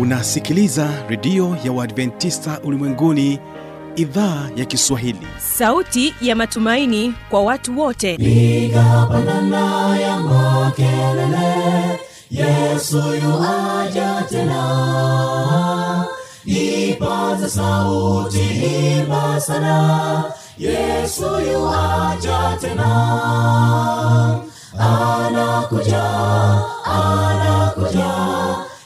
unasikiliza redio ya uadventista ulimwenguni idhaa ya kiswahili. Sauti ya matumaini kwa watu wote. Piga ya makelele yesu yuaja tena. Ipaza sauti imba sana yesu yuaja tena. Anakuja anakuja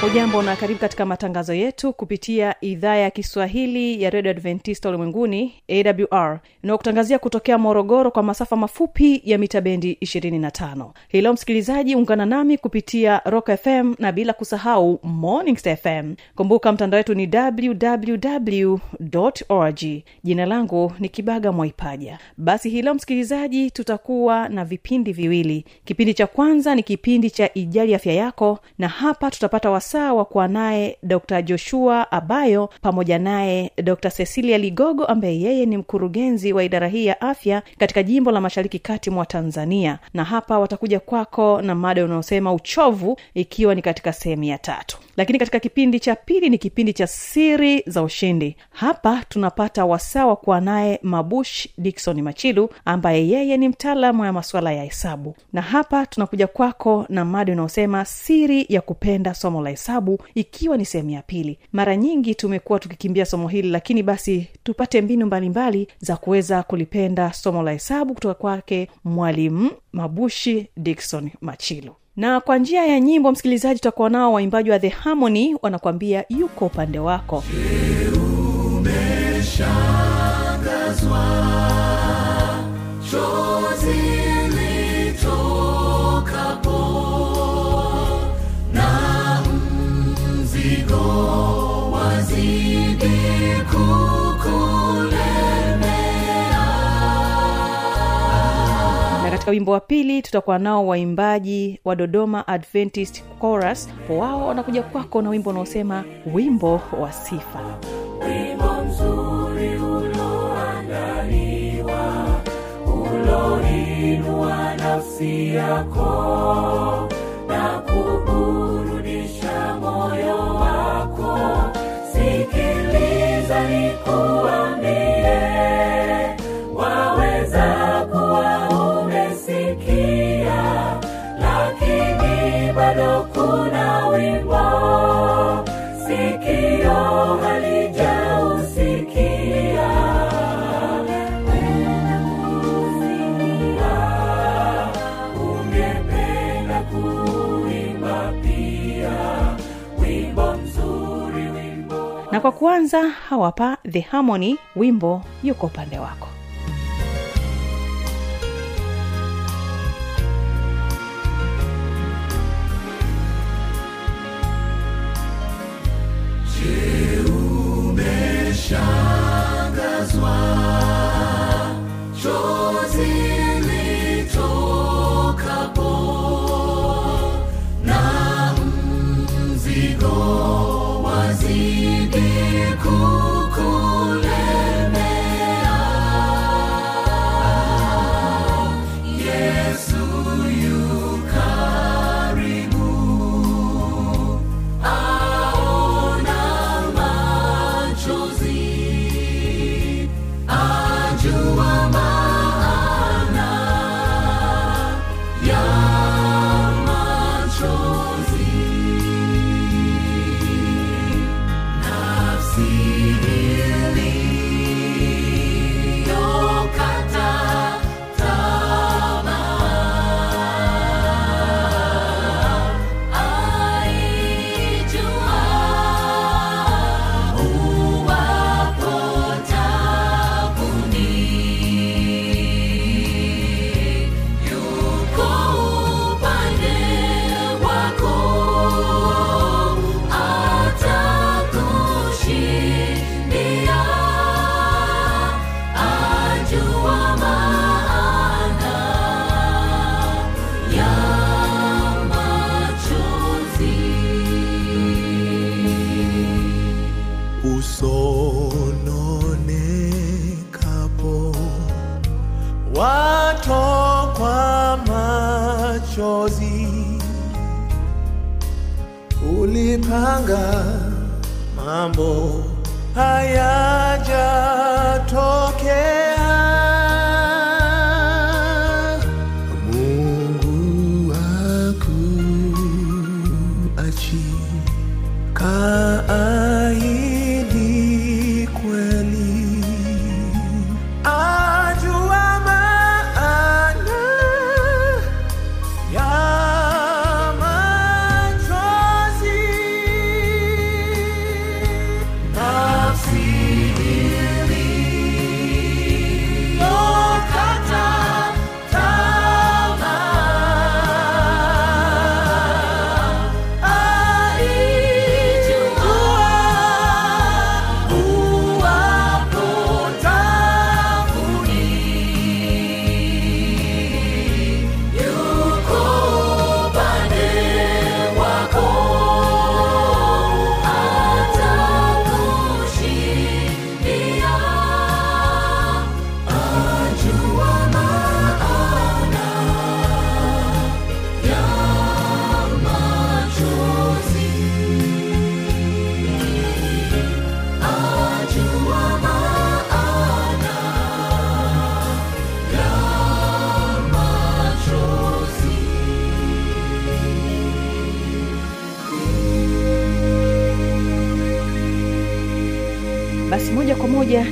hujambo na karibu katika matangazo yetu kupitia idhaa ya kiswahili ya redio adventista ulimwenguni awr inayokutangazia kutokea morogoro kwa masafa mafupi ya mita bendi 25 hii leo msikilizaji ungana nami kupitia rock fm na bila kusahau mornings fm kumbuka mtandao wetu ni www org. Jina langu ni kibaga mwaipaja. Basi hii leo msikilizaji tutakuwa na vipindi viwili. Kipindi cha kwanza ni kipindi cha ijali afya yako na hapa tutapata wasaa wa kuwa naye dr joshua abayo pamoja naye dr cecilia ligogo ambaye yeye ni mkurugenzi wa idara hii ya afya katika jimbo la mashariki kati mwa tanzania. Na hapa watakuja kwako na mada unaosema uchovu ikiwa ni katika sehemu ya tatu lakini katika kipindi cha pili ni kipindi cha siri za ushindi. Hapa tunapata wasaa wa kuwa naye mabush dikson machilu ambaye yeye ni mtaalamu wa masuala ya hesabu. Na hapa tunakuja kwako na mada unaosema siri ya kupenda somo la hesabu ikiwa ni sehemu ya pili. Mara nyingi tumekuwa tukikimbia somo hili lakini basi tupate mbinu mbalimbali mbali za kuweza kulipenda somo la hesabu kutoka kwake mwalimu mabushi dikson machilu na kwa njia ya nyimbo msikilizaji tutakuwa nao waimbaji wa the harmony wanakuambia yuko upande wako. Umeshangazwa katika wimbo wa pili tutakuwa nao waimbaji wa dodoma adventist chorus. Wao wanakuja kwako na wimbo unaosema wimbo wa sifa. Wimbo mzuri uloandaliwa uloinua nafsi yako na kuburudisha moyo wako. Sikiliza nikuambie kwa kuanza hawapa the harmony wimbo yuko upande wako. Umeshangazwa macho kwa machozi, ulipanga mambo hayajatoke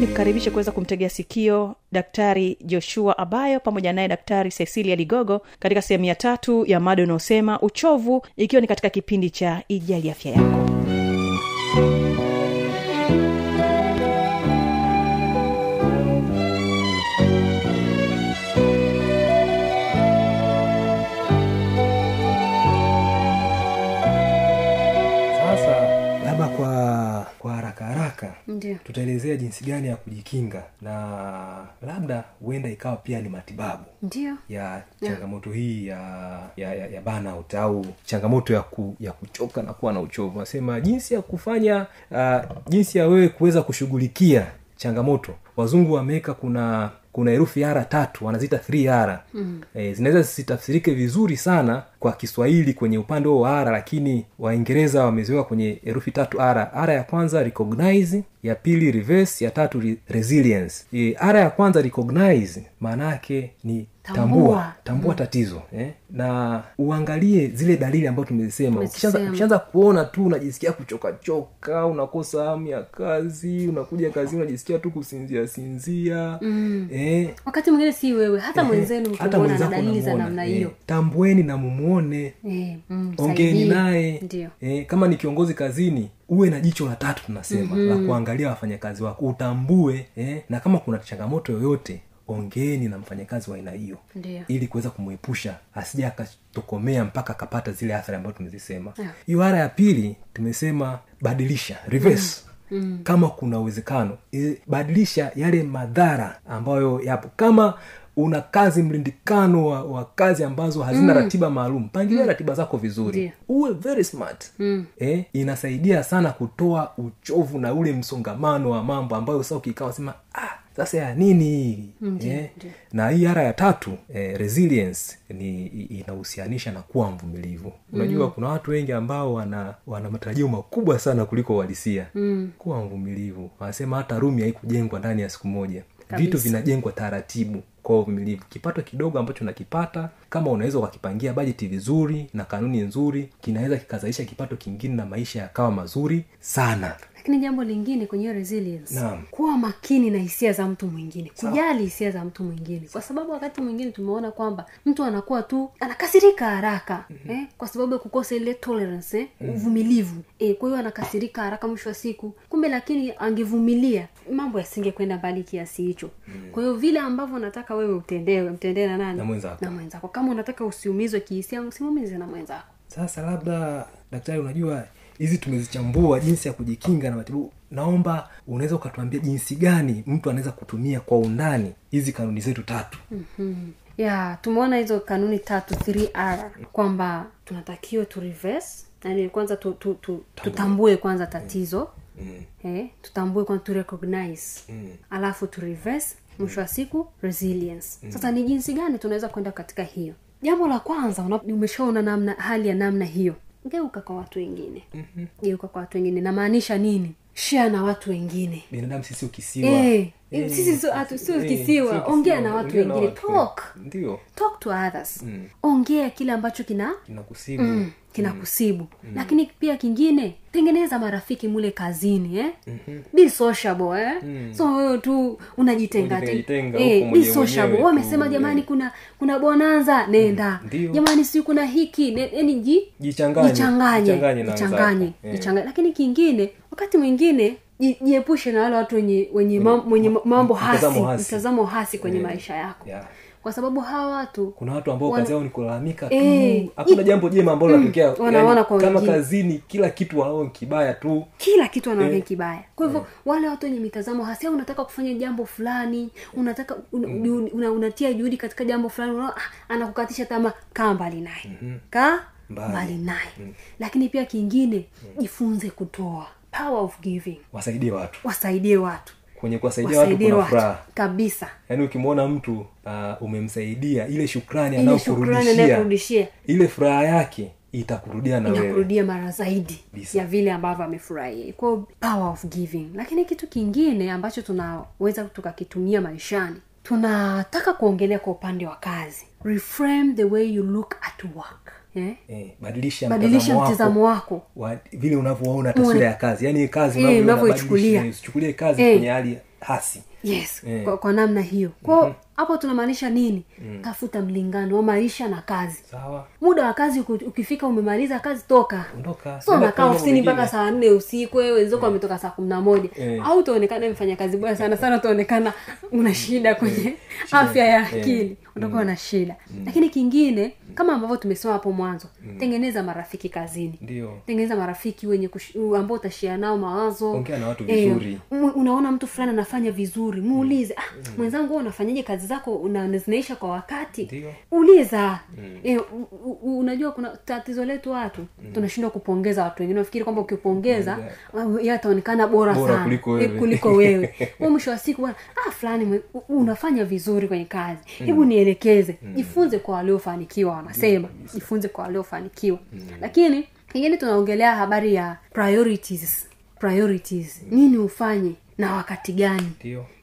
nikukaribishe kuweza kumtegea sikio daktari joshua abayo pamoja naye daktari cecilia ligogo katika sehemu ya tatu ya mada unaosema uchovu ikiwa ni katika kipindi cha ijali afya yako haraka Ndiyo. tutaelezea jinsi gani ya kujikinga na labda huenda ikawa pia ni matibabu Ndiyo. ya changamoto hii ya ya, ya, ya burnout au changamoto ya, ku, ya kuchoka na kuwa na uchovu nasema jinsi ya kufanya uh, jinsi ya wewe kuweza kushughulikia changamoto wazungu wameweka kuna kuna herufi ara tatu wanaziita 3 ara mm. e, zinaweza zisitafsirike vizuri sana kwa kiswahili kwenye upande huo wa ara lakini waingereza wameziweka kwenye herufi tatu ara ara ya kwanza recognize ya pili reverse ya tatu re- resilience. E, ara ya kwanza recognize maana yake ni tambua. Tambua. tambua tatizo eh? na uangalie zile dalili ambazo tumezisema. Ukishaanza kuona tu unajisikia kuchokachoka unakosa hamu ya kazi unakuja kazini unajisikia tu kusinzia sinzia mm. eh, wakati mwingine si wewe hata eh, mwenzenu hata mwenzako dalili za namna eh, tambueni na mumuone Eh, mm, ongeni naye. E, kama ni kiongozi kazini uwe na jicho la tatu tunasema mm-hmm. la kuangalia wafanyakazi wako utambue eh, na kama kuna changamoto yoyote ongeeni na mfanyakazi wa aina hiyo. Ili kuweza kumwepusha asija akatokomea mpaka akapata zile athari ambazo tumezisema. Yeah. ara ya pili tumesema badilisha reverse. Mm. kama kuna uwezekano e, badilisha yale madhara ambayo yapo. Kama una kazi mlindikano wa, wa kazi ambazo hazina mm. ratiba maalum pangilia mm. ratiba zako vizuri yeah. uwe very smart mm. eh, inasaidia sana kutoa uchovu na ule msongamano wa mambo ambayo sa ukikaa sema ah, sasa ya nini hii eh, na hii ara ya tatu eh, resilience ni inahusianisha na kuwa mvumilivu unajua mm. kuna watu wengi ambao wana wana matarajio makubwa sana kuliko uhalisia mm. kuwa mvumilivu wanasema hata rumi haikujengwa ndani ya siku moja vitu vinajengwa taratibu kwa uvumilivu. Kipato kidogo ambacho nakipata kama unaweza ukakipangia bajeti vizuri na kanuni nzuri kinaweza kikazalisha kipato kingine na maisha yakawa mazuri sana lakini jambo lingine kwenye hiyo resilience Naam. kuwa makini na hisia za mtu mwingine kujali hisia za mtu mwingine. Kwa sababu wakati mwingine tumeona kwamba mtu anakuwa tu anakasirika haraka mm-hmm. eh, kwa sababu ya kukosa ile tolerance eh, uvumilivu. Eh, kwa hiyo anakasirika haraka mwisho wa siku. Kumbe lakini angevumilia mambo yasingekwenda mbali kiasi hicho. Mm. kwa hiyo vile ambavyo unataka wewe utendewe mtendee na nani? Na mwenzako. na mwenzako. Kama unataka usiumizwe kihisia usimumize na mwenzako. Sasa labda daktari unajua hizi tumezichambua jinsi ya kujikinga na matibabu. Naomba unaweza ukatuambia jinsi gani mtu anaweza kutumia kwa undani hizi kanuni zetu tatu? Ya tumeona hizo kanuni tatu 3r kwamba tunatakiwa tu reverse yani kwanza tu, tu, tu, tutambue kwanza tatizo. Mm. eh, tutambue kwanza tu recognize. Mm. alafu tu reverse mwisho wa siku resilience. Mm. sasa ni jinsi gani tunaweza kwenda katika hiyo? Jambo la kwanza umeshaona namna hali ya namna hiyo geuka kwa watu wengine. Mm-hmm. geuka kwa watu wengine. Namaanisha nini? Shia na watu wengine. Binadamu sisi ukisiwa. Eh, Eh, sisi sio kisiwa. Ongea na watu wengine. Talk. ndio talk to others ongea kile ambacho kina kinakusibu mm, kinakusibu mm. lakini pia kingine tengeneza marafiki mule kazini eh? mm-hmm. be sociable eh? mm. so wewe tu unajitenga eh, be sociable wamesema jamani kuna kuna bonanza nenda mm. jamani si kuna hiki ne- yani Jichanganye. Eh. jichanganye. lakini kingine wakati mwingine jiepushe na wale watu wenye wenye mam- wenye mambo hasi mtazamo hasi. kwenye yeah. maisha yako. Yeah. kwa sababu hawa watu kuna watu ambao Wana- kazi yao ni kulalamika tu. Eh, hakuna jambo jema ambalo linatokea mm, yani, kama wengine. kazini kila kitu wanao kibaya tu. Kila kitu anaona e, kibaya. Kwa hivyo wale watu wenye mitazamo hasi unataka kufanya jambo fulani unataka un, juhudi- una, unatia juhudi katika jambo fulani unaona, ah, anakukatisha tama kaa mbali naye. Kaa Mbali. naye. Lakini pia kingine jifunze kutoa power of giving. Wasaidie watu. Wasaidie watu. Kwenye kuwasaidia watu kuna furaha. kabisa. Yaani ukimwona mtu uh, umemsaidia ile shukrani anayokurudishia ile furaha yake itakurudia na inakurudia mara zaidi Bisa. ya vile ambavyo amefurahia. Power of giving. Lakini kitu kingine ambacho tunaweza tukakitumia maishani tunataka kuongelea kwa upande wa kazi. Reframe the way you look at work eh? eh, badilisha badilisha mtazamo wako wa vile unavyoona taswira ya kazi. Yaani kazi Eh, unavyoichukulia. usichukulie kazi Eh. kwenye hali hasi. Yes Eh. kwa, kwa namna hiyo. Kwao hapo tunamaanisha nini? Tafuta mlingano wa maisha na kazi. Sawa. Muda wa kazi ukifika umemaliza kazi toka. Ondoka. So kufanya ofisini mpaka saa nne usiku wenzako wametoka saa kumi na moja Eh. au utaonekana mfanya kazi bora sana sana utaonekana una shida kwenye afya ya akili utakuwa na shida. Lakini kingine kama ambavyo tumesema hapo mwanzo tengeneza marafiki kazini. Dio. tengeneza marafiki wenye ambao utashia nao mawazo. Ongea na watu Eh, vizuri. m- unaona mtu fulani anafanya vizuri muulize ah, mwenzangu wewe unafanyaje kazi zako? Na zinaisha kwa wakati? Uliza. Mm. u- unajua kuna tatizo letu watu tunashindwa kupongeza watu wengine. Nafikiri kwamba ukipongeza yeye ataonekana bora, Bora sana. kuliko wewe, e, kuliko wewe. Mwisho wa siku bwana ah fulani unafanya vizuri kwenye kazi. Hebu nielekeze jifunze kwa waliofanikiwa wanasema. Jifunze kwa waliofanikiwa. Lakini kingine tunaongelea habari ya priorities. Priorities. Nini ufanye na wakati gani?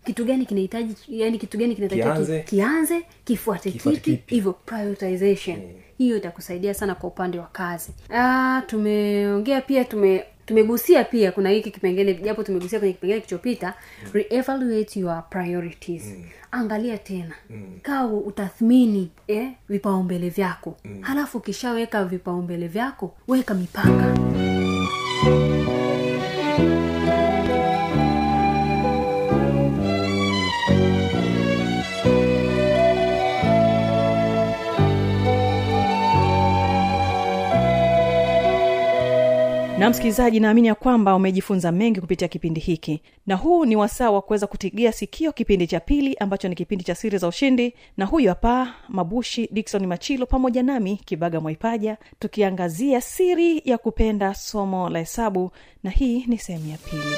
Kitu gani kinahitaji yani kitu gani kinatakiwa Kianze. kifuate kipi. hivyo prioritization. Hiyo itakusaidia sana kwa upande wa kazi. Ah, tumeongea pia tume tumegusia pia kuna hiki kipengele japo tumegusia kwenye kipengele kilichopita reevaluate your priorities. Angalia tena. Kaa utathmini eh, vipaumbele vyako. Halafu ukishaweka vipaumbele vyako weka mipaka na msikilizaji naamini ya kwamba umejifunza mengi kupitia kipindi hiki. Na huu ni wasaa wa kuweza kutigia sikio kipindi cha pili ambacho ni kipindi cha siri za ushindi. Na huyu hapa mabushi dikson machilo pamoja nami kibaga mwaipaja tukiangazia siri ya kupenda somo la hesabu. Na hii ni sehemu ya pili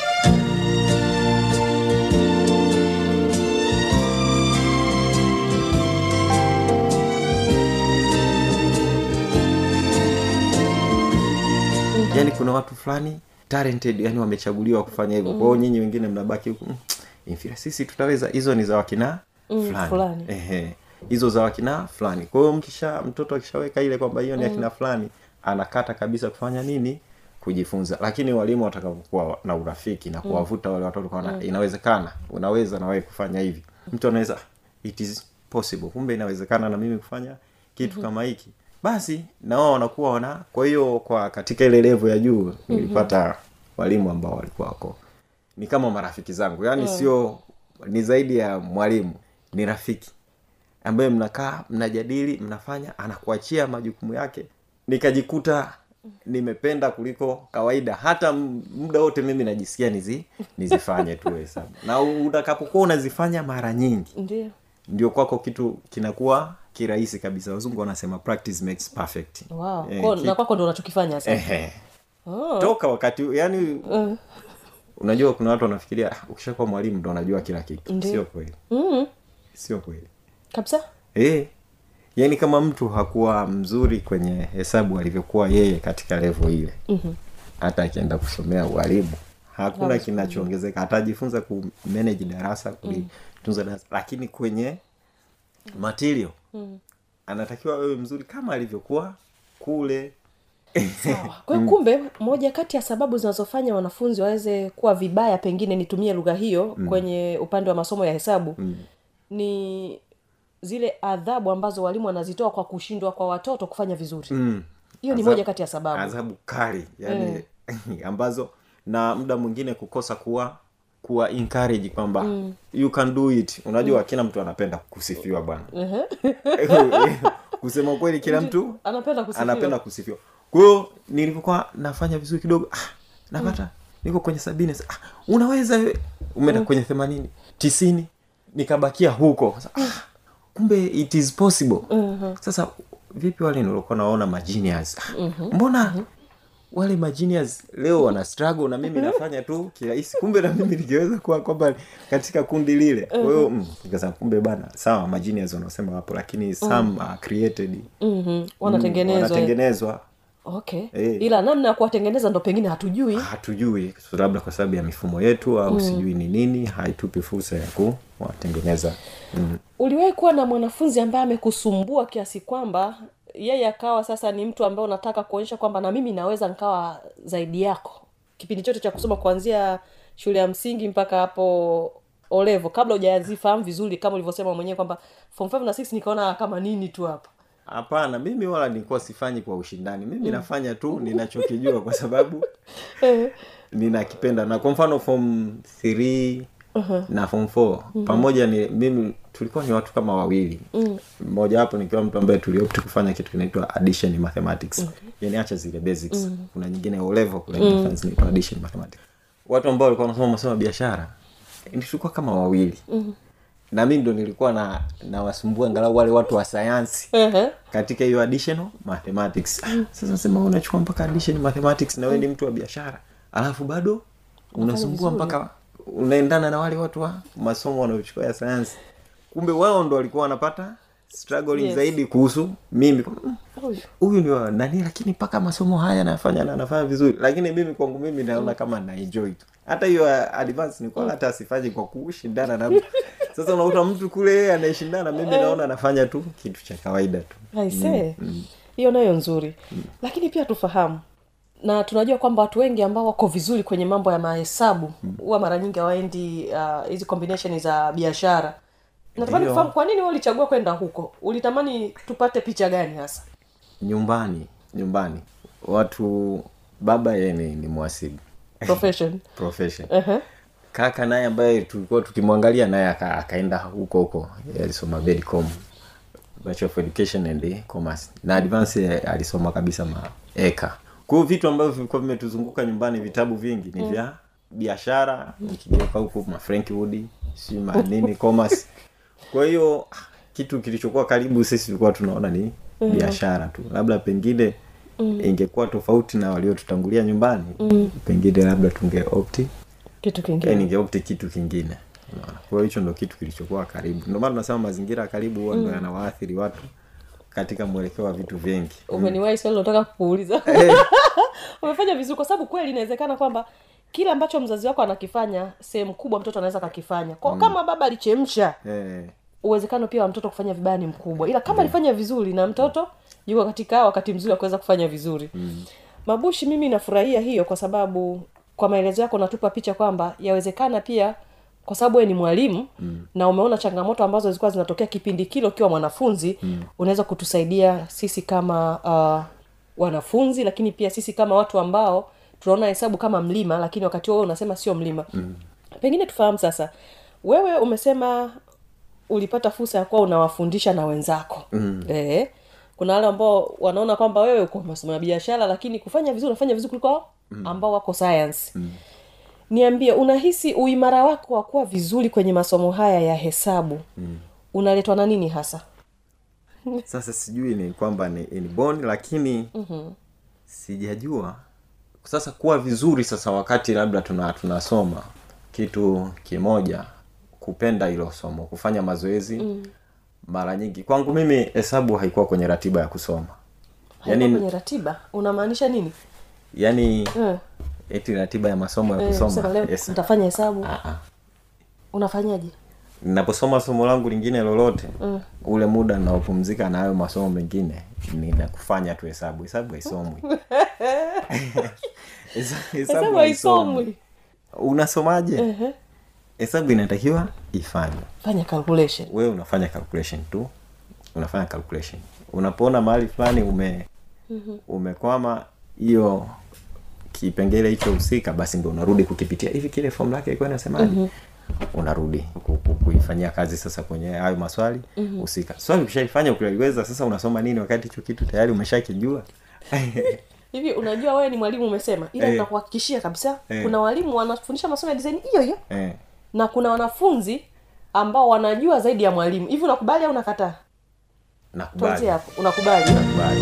yani kuna watu fulani talented yani wamechaguliwa kufanya hivyo. Mm. kwao nyinyi wengine mnabaki huku "Mm, inferior sisi tutaweza hizo ni za wakina Mm, fulani. fulani. Ehe. hizo za wakina fulani. Kwa hiyo mkisha mtoto akishaweka ile kwamba hiyo ni akina fulani anakata kabisa kufanya nini? Kujifunza. Lakini walimu watakapokuwa na urafiki na kuwavuta wale watoto kwa inawezekana unaweza na wewe kufanya hivi. Mtu anaweza it is possible. Kumbe inawezekana na mimi kufanya kitu kama hiki basi na wao wanakuwa wana kwa hiyo kwa katika ile levo ya juu nilipata walimu ambao walikuwa wako. Ni kama marafiki zangu yaani sio ni zaidi ya mwalimu ni rafiki. Ambaye mnakaa mnajadili mnafanya anakuachia majukumu yake. Nikajikuta nimependa kuliko kawaida. Hata muda wote mimi najisikia nizi nizifanye tu hesabu. Na utakapokuwa unazifanya mara nyingi ndio. ndio kwako kitu kinakuwa kirahisi kabisa. Wazungu wanasema practice makes perfect. Wow. Eh, Kwa- kitu- na kwako ndo unachokifanya sasa. Ehe. toka wakati yani unajua kuna watu wanafikiria "Ah, ukishakuwa mwalimu ndo unajua kila kitu. Sio kweli. Mm. sio kweli. Kabisa? Eh. Yaani kama mtu hakuwa mzuri kwenye hesabu alivyokuwa yeye katika levo ile mm-hmm. hata akienda kusomea ualimu hakuna kinachoongezeka. Atajifunza ku darasa kulitunza darasa lakini kwenye material anatakiwa wewe mzuri kama alivyokuwa kule. Sawa. Kwa kumbe moja kati ya sababu zinazofanya wanafunzi waweze kuwa vibaya pengine nitumie lugha hiyo mm. kwenye upande wa masomo ya hesabu mm. ni zile adhabu ambazo walimu wanazitoa kwa kushindwa kwa watoto kufanya vizuri. Mm. hiyo ni Adhabu- moja kati ya sababu. adhabu kali yani ambazo na muda mwingine kukosa kuwa kuwa encourage kwamba mm. you can do it unajua mm. kila mtu anapenda kusifiwa bwana kusema kweli kila mtu anapenda kusifiwa. anapenda kusifiwa kwa hiyo nilivyokuwa nafanya vizuri kidogo ah, napata mm. niko kwenye sabini ah, unaweza umeenda mm. kwenye themanini tisini nikabakia huko sasa, ah, kumbe it is possible mm-hmm. sasa vipi wale nilikuwa naona ah, mm-hmm. mbona mm-hmm wale magenius leo wana struggle na mimi nafanya tu kirahisi. Kumbe na mimi ningeweza kuwa kwamba katika kundi lile. Kwa hiyo mm, nikasema kumbe bana sawa magenius wanaosema wapo lakini some are created. Mm-hmm. wanatengenezwa. wanatengenezwa. Okay. Eh. ila namna ya kuwatengeneza ndo pengine hatujui. Hatujui. Labda kwa sababu ya mifumo yetu au sijui ni nini haitupi fursa ya kuwatengeneza. Mm. uliwahi kuwa na mwanafunzi ambaye amekusumbua kiasi kwamba yeye akawa sasa ni mtu ambaye unataka kuonyesha kwamba na mimi naweza nkawa zaidi yako. Kipindi chote cha kusoma kuanzia shule ya msingi mpaka hapo olevo kabla hujazifahamu vizuri kama ulivyosema mwenyewe kwamba form five na six nikaona kama nini tu hapa. Hapana mimi wala nilikuwa sifanyi kwa ushindani. Mimi nafanya tu ninachokijua kwa sababu ninakipenda. Na kwa mfano form 3 na form 4 pamoja ni mimi tulikuwa ni watu kama wawili. Mmoja wapo nikiwa mtu ambaye tuliopti kufanya kitu kinaitwa addition mathematics. Yani acha zile basics. Kuna nyingine olevo level mm. nyingine zinaitwa addition mathematics. Watu ambao walikuwa wanasoma masomo ya biashara tulikuwa kama wawili. Na mi ndo nilikuwa na nawasumbua angalau wale watu wa sayansi Ehe. katika hiyo additional mathematics. Ah, sasa sema unachukua mpaka addition mathematics na wewe ni mtu wa biashara. Alafu bado unasumbua mpaka unaendana na wale watu wa masomo wanaochukua ya sayansi kumbe wao ndo walikuwa wanapata struggling Yes. zaidi kuhusu mimi. Mm, Huyu. ni nani lakini mpaka masomo haya anafanya na anafanya vizuri. Lakini mimi kwangu mimi naona kama naenjoy tu. Hata hiyo uh, advance ni kwa hata asifanyi kwa kushindana na sasa unakuta mtu kule anayeshindana mimi naona anafanya tu kitu cha kawaida tu. Hiyo nayo nzuri. Lakini pia tufahamu. Na tunajua kwamba watu wengi ambao wako vizuri kwenye mambo ya mahesabu huwa mara nyingi hawaendi uh, hizi combination za biashara natamani kufahamu kwa nini ulichagua kwenda huko? Ulitamani tupate picha gani hasa? Nyumbani nyumbani. Watu baba yeye ni, ni mwasibu profession. Profession. Uh-huh. kaka naye ambaye tulikuwa tukimwangalia naye akaenda huko huko alisoma bedcom bachelor of education and commerce na advance alisoma kabisa maeka kwa vitu ambavyo vilikuwa vimetuzunguka nyumbani vitabu vingi ni vya biashara ukigeuka huku ma frank wood si manini commerce kwa hiyo kitu kilichokuwa karibu sisi tulikuwa tunaona ni biashara tu. Labda pengine ingekuwa tofauti na waliotutangulia nyumbani pengine labda tungeopti kitu kingine. Ningeopti kitu kingine. Kwa hiyo hicho ndo kitu kilichokuwa karibu. Ndio maana tunasema mazingira ya karibu huwa ndo yanawaathiri watu katika mwelekeo wa vitu vingi. Umeniwahi swali nataka kukuuliza? Umefanya vizuri kwa sababu kweli inawezekana kwamba kile ambacho mzazi wako anakifanya sehemu kubwa mtoto anaweza kakifanya kwa kama baba alichemsha eh, uwezekano pia wa mtoto kufanya vibaya ni mkubwa ila kama alifanya vizuri na mtoto yuko katika wakati mzuri wa kuweza kufanya vizuri mm. mabushi mimi nafurahia hiyo kwa sababu kwa maelezo yako natupa picha kwamba yawezekana pia kwa sababu ni mwalimu mm. na umeona changamoto ambazo zilikuwa zinatokea kipindi kile ukiwa mwanafunzi mm. unaweza kutusaidia sisi kama uh, wanafunzi lakini pia sisi kama watu ambao tunaona hesabu kama mlima lakini wakati huo unasema sio mlima mm. pengine tufahamu sasa wewe umesema ulipata fursa ya kuwa unawafundisha na wenzako mm. e, kuna wale ambao wanaona kwamba wewe uko masomo ya biashara lakini kufanya vizuri unafanya vizuri kuliko mm. ambao wako science mm. niambie unahisi uimara wako wa kuwa vizuri kwenye masomo haya ya hesabu mm. unaletwa na nini hasa sasa sijui ni kwamba ni inborn lakini mm-hmm. sijajua sasa kuwa vizuri sasa wakati labda tuna tunasoma kitu kimoja kupenda hilo somo kufanya mazoezi mm. mara nyingi. Kwangu mimi hesabu haikuwa kwenye ratiba ya kusoma. Haiko Yaani- kwenye ratiba? Unamaanisha nini? Yani Eh, eti ratiba ya masomo ya eh, kusoma. leo yes. hesabu. Ah, ah. unafanyaje ninaposoma somo langu lingine lolote mm. ule muda naopumzika na hayo masomo mengine ninakufanya tu hesabu. Hesabu haisomwi. Hesabu haisomwi. unasomaje? Hesabu inatakiwa ifanywe. Fanya calculation. Wewe unafanya calculation tu. Unafanya calculation. Unapoona mahali fulani ume umekwama hiyo kipengele hicho husika basi ndo unarudi kukipitia. Hivi kile fomu lake ilikuwa inasemaje unarudi ku- ku- kuifanyia kazi sasa kwenye hayo maswali husika. Swali ukishaifanya ukiliweza sasa unasoma nini wakati hicho kitu tayari umeshakijua? Hivi unajua wewe ni mwalimu umesema ila hey. nakuhakikishia kabisa hey. kuna walimu wanafundisha masomo ya design hiyo hiyo hey. na kuna wanafunzi ambao wanajua zaidi ya mwalimu. Hivi unakubali au unakataa? Nakubali. Hapo. Unakubali? Nakubali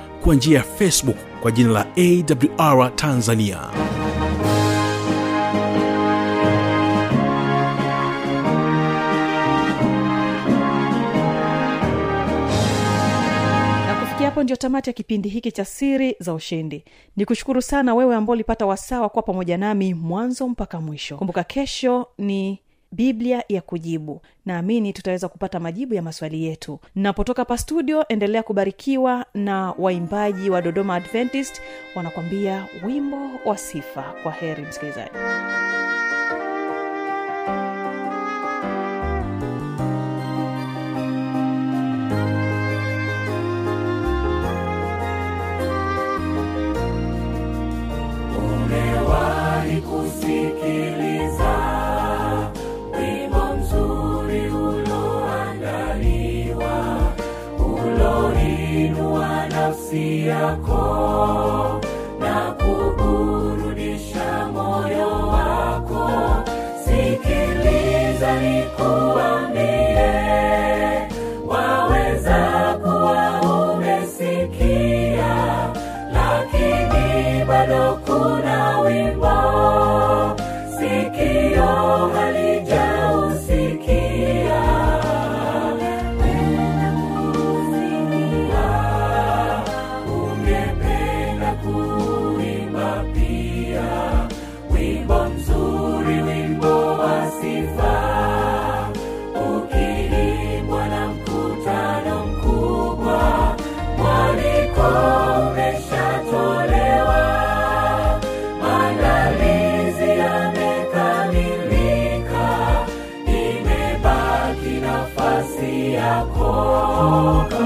kwa njia ya facebook kwa jina la awr tanzania. Hapo ndio tamati ya kipindi hiki cha siri za ushindi. Ni kushukuru sana wewe ambao ulipata wasaa wa kuwa pamoja nami mwanzo mpaka mwisho. Kumbuka kesho ni biblia ya kujibu. Naamini tutaweza kupata majibu ya maswali yetu. Napotoka pa studio endelea kubarikiwa na waimbaji wa dodoma adventist. Wanakwambia wimbo wa sifa. Kwa heri msikilizaji. Umewahi nafsi yako yako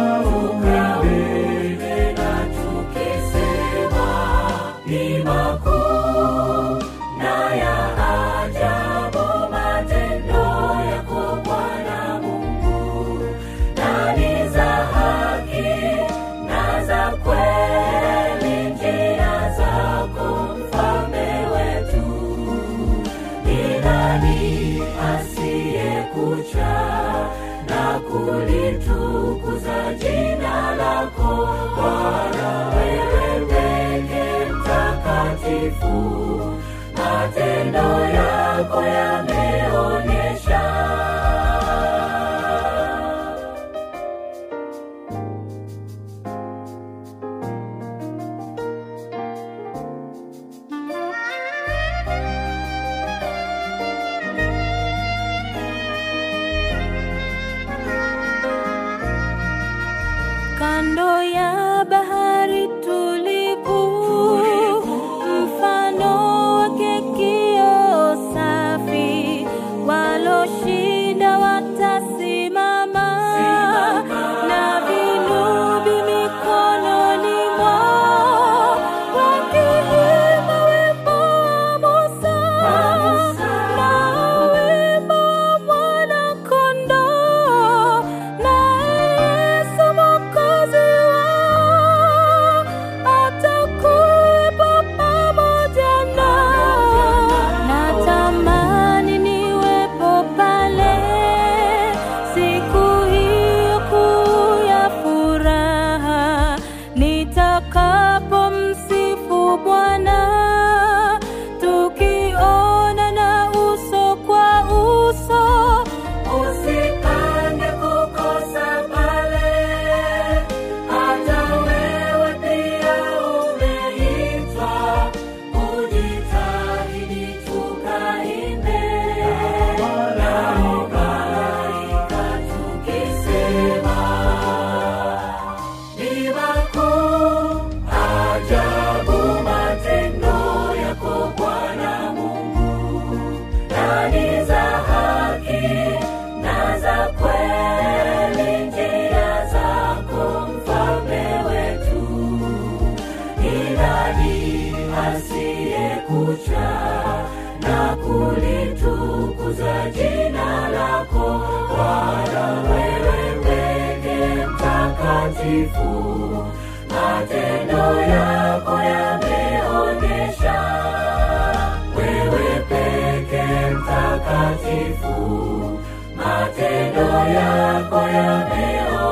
na kulitukuza jina lako. Bwana wewe peke mtakatifu. Matendo yako yameonyesha. Wewe peke mtakatifu. Matendo yako yameonyesha.